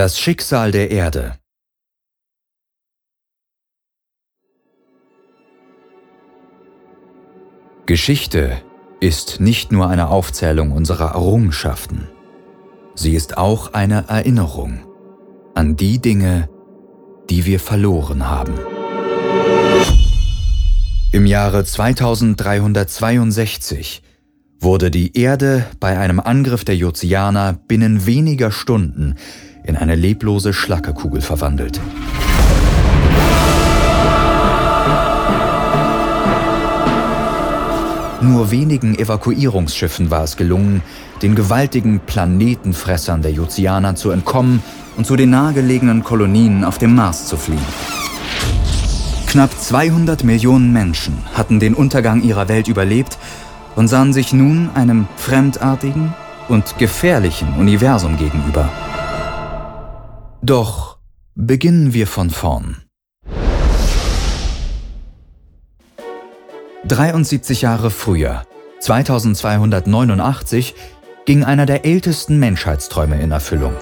Das Schicksal der Erde Geschichte ist nicht nur eine Aufzählung unserer Errungenschaften, sie ist auch eine Erinnerung an die Dinge, die wir verloren haben. Im Jahre 2362 wurde die Erde bei einem Angriff der Jozianer binnen weniger Stunden in eine leblose Schlackekugel verwandelt. Nur wenigen Evakuierungsschiffen war es gelungen, den gewaltigen Planetenfressern der Jozianer zu entkommen und zu den nahegelegenen Kolonien auf dem Mars zu fliehen. Knapp 200 Millionen Menschen hatten den Untergang ihrer Welt überlebt und sahen sich nun einem fremdartigen und gefährlichen Universum gegenüber. Doch beginnen wir von vorn. 73 Jahre früher, 2289, ging einer der ältesten Menschheitsträume in Erfüllung.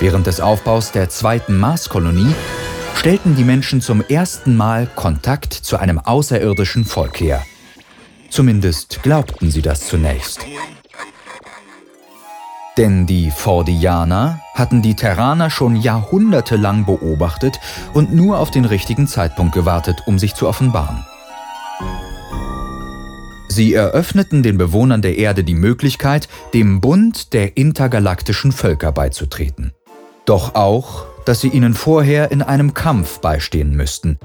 Während des Aufbaus der zweiten Marskolonie stellten die Menschen zum ersten Mal Kontakt zu einem außerirdischen Volk her. Zumindest glaubten sie das zunächst. Denn die Fordianer hatten die Terraner schon jahrhundertelang beobachtet und nur auf den richtigen Zeitpunkt gewartet, um sich zu offenbaren. Sie eröffneten den Bewohnern der Erde die Möglichkeit, dem Bund der intergalaktischen Völker beizutreten. Doch auch, dass sie ihnen vorher in einem Kampf beistehen müssten.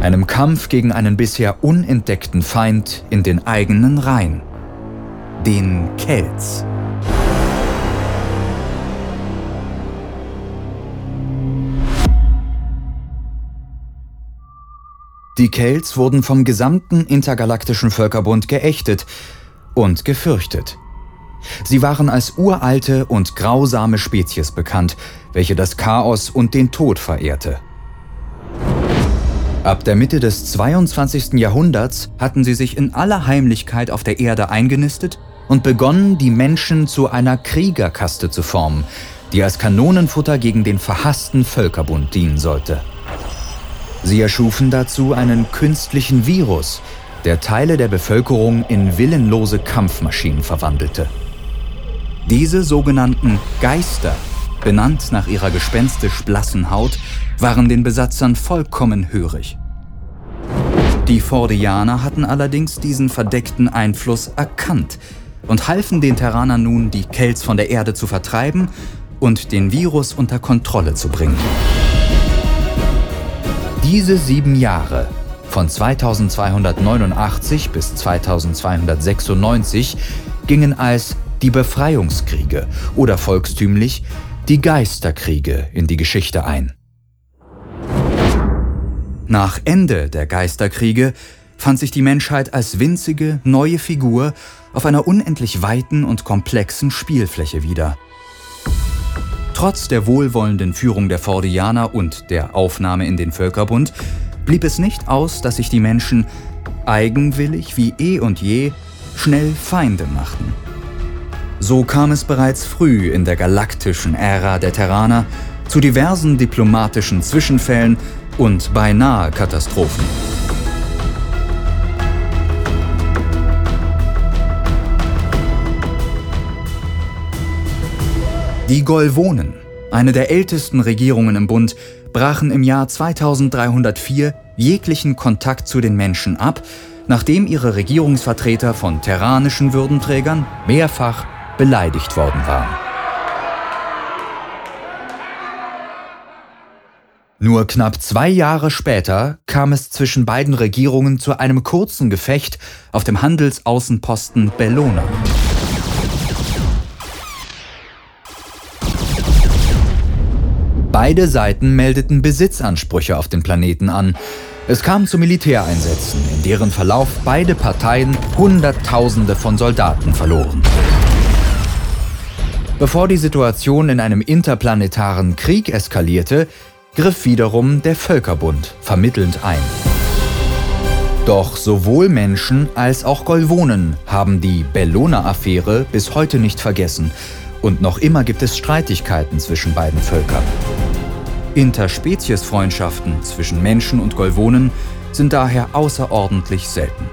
Einem Kampf gegen einen bisher unentdeckten Feind in den eigenen Reihen. Den Kelts. Die Kelts wurden vom gesamten intergalaktischen Völkerbund geächtet und gefürchtet. Sie waren als uralte und grausame Spezies bekannt, welche das Chaos und den Tod verehrte. Ab der Mitte des 22. Jahrhunderts hatten sie sich in aller Heimlichkeit auf der Erde eingenistet und begonnen, die Menschen zu einer Kriegerkaste zu formen, die als Kanonenfutter gegen den verhassten Völkerbund dienen sollte. Sie erschufen dazu einen künstlichen Virus, der Teile der Bevölkerung in willenlose Kampfmaschinen verwandelte. Diese sogenannten Geister, benannt nach ihrer gespenstisch blassen Haut, waren den Besatzern vollkommen hörig. Die Fordianer hatten allerdings diesen verdeckten Einfluss erkannt und halfen den Terranern nun, die Kelts von der Erde zu vertreiben und den Virus unter Kontrolle zu bringen. Diese sieben Jahre, von 2289 bis 2296, gingen als die Befreiungskriege oder volkstümlich die Geisterkriege in die Geschichte ein. Nach Ende der Geisterkriege fand sich die Menschheit als winzige, neue Figur auf einer unendlich weiten und komplexen Spielfläche wieder. Trotz der wohlwollenden Führung der Fordianer und der Aufnahme in den Völkerbund blieb es nicht aus, dass sich die Menschen eigenwillig wie eh und je schnell Feinde machten. So kam es bereits früh in der galaktischen Ära der Terraner zu diversen diplomatischen Zwischenfällen und beinahe Katastrophen. Die Golvonen, eine der ältesten Regierungen im Bund, brachen im Jahr 2304 jeglichen Kontakt zu den Menschen ab, nachdem ihre Regierungsvertreter von terranischen Würdenträgern mehrfach beleidigt worden waren. Nur knapp zwei Jahre später kam es zwischen beiden Regierungen zu einem kurzen Gefecht auf dem Handelsaußenposten Bellona. Beide Seiten meldeten Besitzansprüche auf den Planeten an. Es kam zu Militäreinsätzen, in deren Verlauf beide Parteien Hunderttausende von Soldaten verloren. Bevor die Situation in einem interplanetaren Krieg eskalierte, griff wiederum der Völkerbund vermittelnd ein. Doch sowohl Menschen als auch Golvonen haben die Bellona-Affäre bis heute nicht vergessen Und noch immer gibt es Streitigkeiten zwischen beiden Völkern. Interspeziesfreundschaften zwischen Menschen und Golvonen sind daher außerordentlich selten.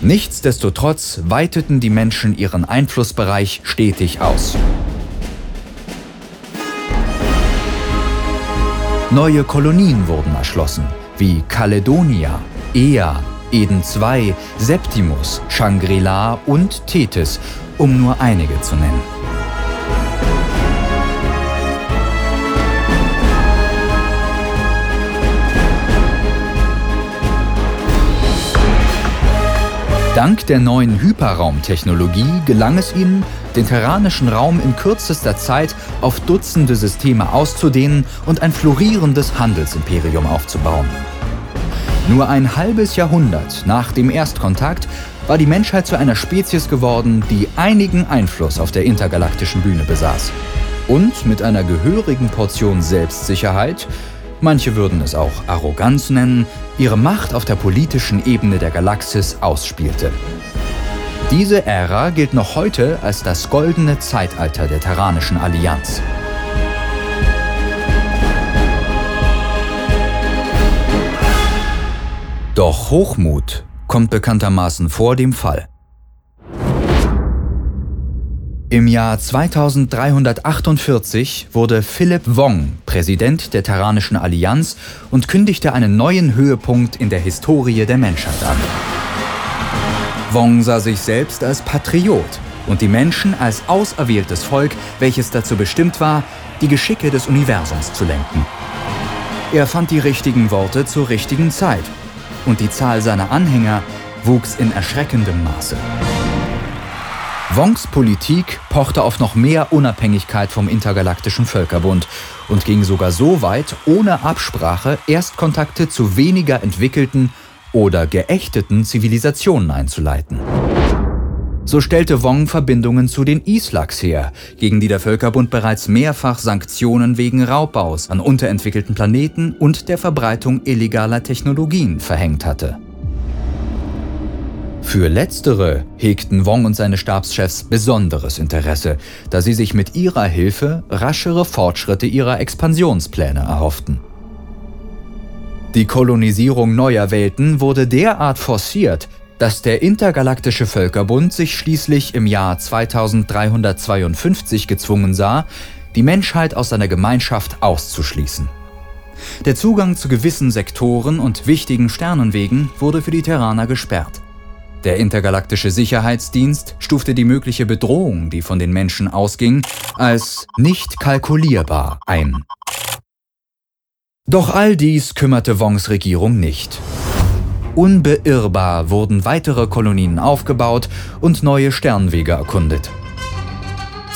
Nichtsdestotrotz weiteten die Menschen ihren Einflussbereich stetig aus. Neue Kolonien wurden erschlossen, wie Caledonia, Ea, Eden II, Septimus, Shangri-La und Tethys, um nur einige zu nennen. Dank der neuen Hyperraumtechnologie gelang es ihnen, den terranischen Raum in kürzester Zeit auf Dutzende Systeme auszudehnen und ein florierendes Handelsimperium aufzubauen. Nur ein halbes Jahrhundert nach dem Erstkontakt war die Menschheit zu einer Spezies geworden, die einigen Einfluss auf der intergalaktischen Bühne besaß. Und mit einer gehörigen Portion Selbstsicherheit manche würden es auch Arroganz nennen, ihre Macht auf der politischen Ebene der Galaxis ausspielte. Diese Ära gilt noch heute als das goldene Zeitalter der Terranischen Allianz. Doch Hochmut kommt bekanntermaßen vor dem Fall. Im Jahr 2348 wurde Philipp Wong Präsident der Terranischen Allianz und kündigte einen neuen Höhepunkt in der Historie der Menschheit an. Wong sah sich selbst als Patriot und die Menschen als auserwähltes Volk, welches dazu bestimmt war, die Geschicke des Universums zu lenken. Er fand die richtigen Worte zur richtigen Zeit und die Zahl seiner Anhänger wuchs in erschreckendem Maße. Wongs Politik pochte auf noch mehr Unabhängigkeit vom intergalaktischen Völkerbund und ging sogar so weit, ohne Absprache Erstkontakte zu weniger entwickelten oder geächteten Zivilisationen einzuleiten. So stellte Wong Verbindungen zu den Islaks her, gegen die der Völkerbund bereits mehrfach Sanktionen wegen Raubbaus an unterentwickelten Planeten und der Verbreitung illegaler Technologien verhängt hatte. Für letztere hegten Wong und seine Stabschefs besonderes Interesse, da sie sich mit ihrer Hilfe raschere Fortschritte ihrer Expansionspläne erhofften. Die Kolonisierung neuer Welten wurde derart forciert, dass der Intergalaktische Völkerbund sich schließlich im Jahr 2352 gezwungen sah, die Menschheit aus seiner Gemeinschaft auszuschließen. Der Zugang zu gewissen Sektoren und wichtigen Sternenwegen wurde für die Terraner gesperrt. Der intergalaktische Sicherheitsdienst stufte die mögliche Bedrohung, die von den Menschen ausging, als nicht kalkulierbar ein. Doch all dies kümmerte Wongs Regierung nicht. Unbeirrbar wurden weitere Kolonien aufgebaut und neue Sternwege erkundet.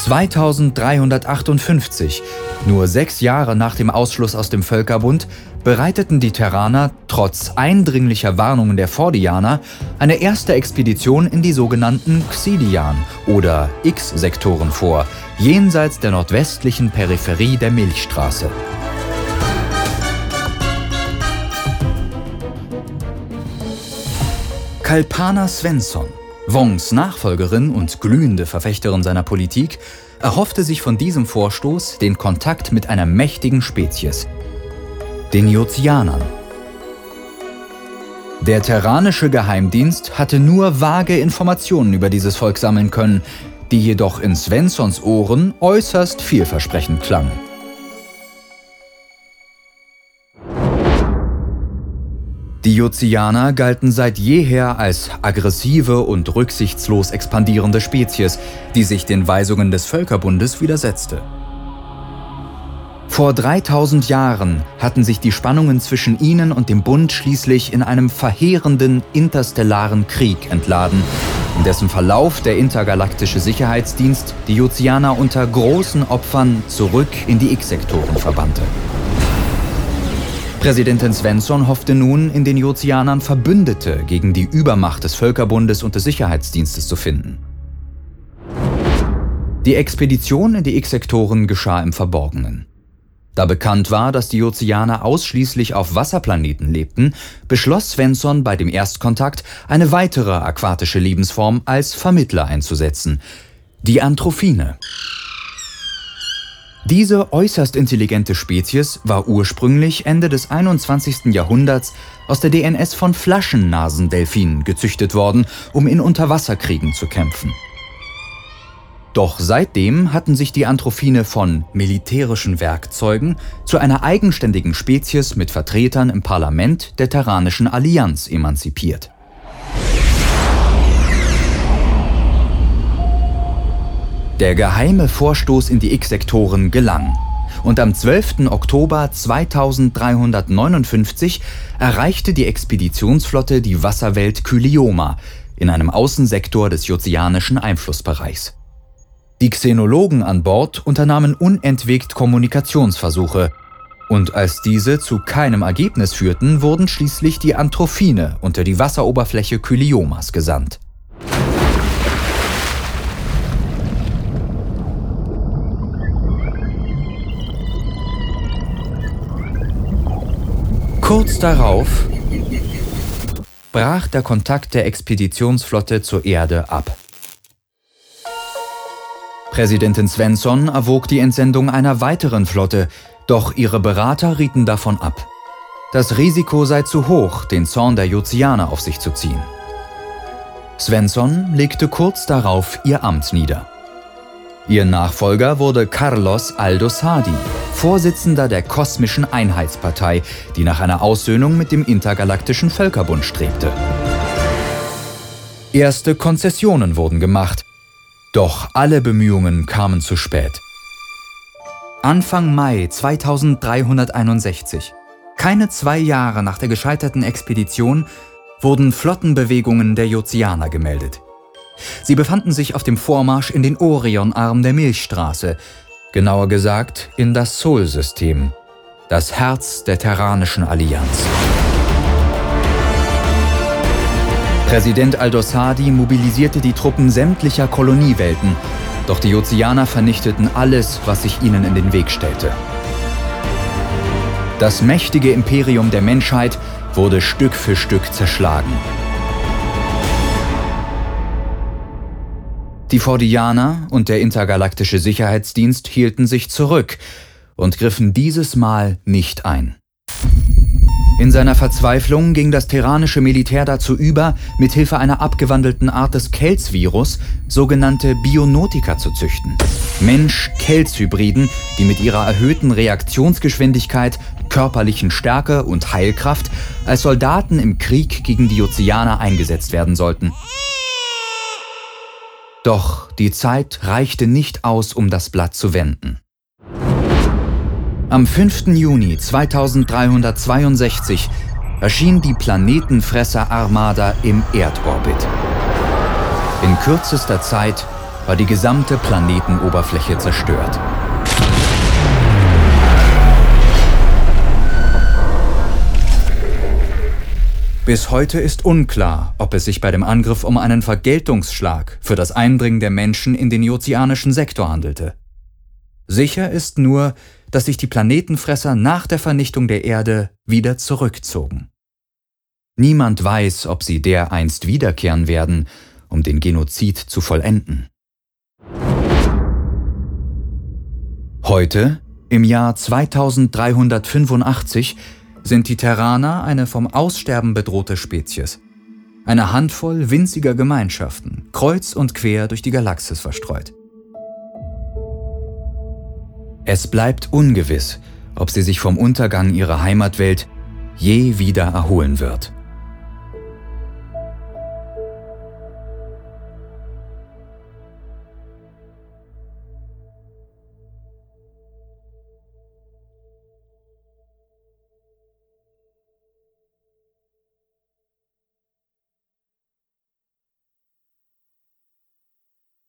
2358, nur sechs Jahre nach dem Ausschluss aus dem Völkerbund, bereiteten die Terraner trotz eindringlicher Warnungen der Fordianer eine erste Expedition in die sogenannten Xidian oder X-Sektoren vor, jenseits der nordwestlichen Peripherie der Milchstraße. Kalpana Svensson, Wongs Nachfolgerin und glühende Verfechterin seiner Politik, erhoffte sich von diesem Vorstoß den Kontakt mit einer mächtigen Spezies, den Jozianern. Der terranische Geheimdienst hatte nur vage Informationen über dieses Volk sammeln können, die jedoch in Svensons Ohren äußerst vielversprechend klangen. Die Jozianer galten seit jeher als aggressive und rücksichtslos expandierende Spezies, die sich den Weisungen des Völkerbundes widersetzte. Vor 3000 Jahren hatten sich die Spannungen zwischen ihnen und dem Bund schließlich in einem verheerenden interstellaren Krieg entladen, in dessen Verlauf der intergalaktische Sicherheitsdienst die Ozeaner unter großen Opfern zurück in die X-Sektoren verbannte. Präsidentin Svensson hoffte nun, in den Jozianern Verbündete gegen die Übermacht des Völkerbundes und des Sicherheitsdienstes zu finden. Die Expedition in die X-Sektoren geschah im Verborgenen. Da bekannt war, dass die Ozeaner ausschließlich auf Wasserplaneten lebten, beschloss Svensson bei dem Erstkontakt eine weitere aquatische Lebensform als Vermittler einzusetzen, die Anthrophine. Diese äußerst intelligente Spezies war ursprünglich Ende des 21. Jahrhunderts aus der DNS von Flaschennasendelfinen gezüchtet worden, um in Unterwasserkriegen zu kämpfen. Doch seitdem hatten sich die Anthrophine von militärischen Werkzeugen zu einer eigenständigen Spezies mit Vertretern im Parlament der Terranischen Allianz emanzipiert. Der geheime Vorstoß in die X-Sektoren gelang. Und am 12. Oktober 2359 erreichte die Expeditionsflotte die Wasserwelt Kylioma in einem Außensektor des ozeanischen Einflussbereichs. Die Xenologen an Bord unternahmen unentwegt Kommunikationsversuche, und als diese zu keinem Ergebnis führten, wurden schließlich die Anthrophine unter die Wasseroberfläche Kyliomas gesandt. Kurz darauf brach der Kontakt der Expeditionsflotte zur Erde ab. Präsidentin Svensson erwog die Entsendung einer weiteren Flotte, doch ihre Berater rieten davon ab. Das Risiko sei zu hoch, den Zorn der Jozianer auf sich zu ziehen. Svensson legte kurz darauf ihr Amt nieder. Ihr Nachfolger wurde Carlos Aldo Sadi, Vorsitzender der Kosmischen Einheitspartei, die nach einer Aussöhnung mit dem Intergalaktischen Völkerbund strebte. Erste Konzessionen wurden gemacht, doch alle Bemühungen kamen zu spät. Anfang Mai 2361, keine zwei Jahre nach der gescheiterten Expedition, wurden Flottenbewegungen der Jozianer gemeldet. Sie befanden sich auf dem Vormarsch in den Orionarm der Milchstraße, genauer gesagt in das Sol-System, das Herz der Terranischen Allianz. Präsident Aldosadi mobilisierte die Truppen sämtlicher Koloniewelten, doch die Ozeaner vernichteten alles, was sich ihnen in den Weg stellte. Das mächtige Imperium der Menschheit wurde Stück für Stück zerschlagen. Die Fordianer und der intergalaktische Sicherheitsdienst hielten sich zurück und griffen dieses Mal nicht ein. In seiner Verzweiflung ging das terranische Militär dazu über, mit Hilfe einer abgewandelten Art des Kelz-Virus sogenannte Bionotika zu züchten. Mensch-Kelz-Hybriden, die mit ihrer erhöhten Reaktionsgeschwindigkeit, körperlichen Stärke und Heilkraft als Soldaten im Krieg gegen die Ozeaner eingesetzt werden sollten. Doch die Zeit reichte nicht aus, um das Blatt zu wenden. Am 5. Juni 2362 erschien die Planetenfresser-Armada im Erdorbit. In kürzester Zeit war die gesamte Planetenoberfläche zerstört. Bis heute ist unklar, ob es sich bei dem Angriff um einen Vergeltungsschlag für das Eindringen der Menschen in den ozeanischen Sektor handelte. Sicher ist nur, dass sich die Planetenfresser nach der Vernichtung der Erde wieder zurückzogen. Niemand weiß, ob sie dereinst wiederkehren werden, um den Genozid zu vollenden. Heute, im Jahr 2385, sind die Terraner eine vom Aussterben bedrohte Spezies. Eine Handvoll winziger Gemeinschaften, kreuz und quer durch die Galaxis verstreut. Es bleibt ungewiss, ob sie sich vom Untergang ihrer Heimatwelt je wieder erholen wird.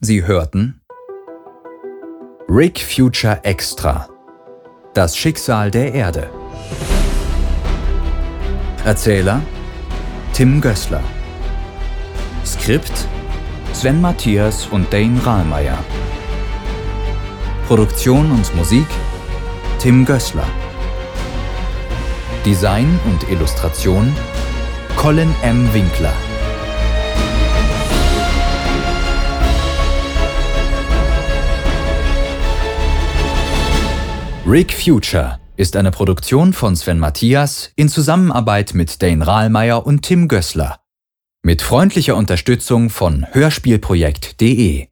Sie hörten Rick Future Extra Das Schicksal der Erde Erzähler Tim Gößler Skript Sven Matthias und Dane Rahlmeier Produktion und Musik Tim Gößler. Design und Illustration Colin M. Winkler. Rig Future ist eine Produktion von Sven Matthias in Zusammenarbeit mit Dane Rahlmeier und Tim Gößler. Mit freundlicher Unterstützung von hörspielprojekt.de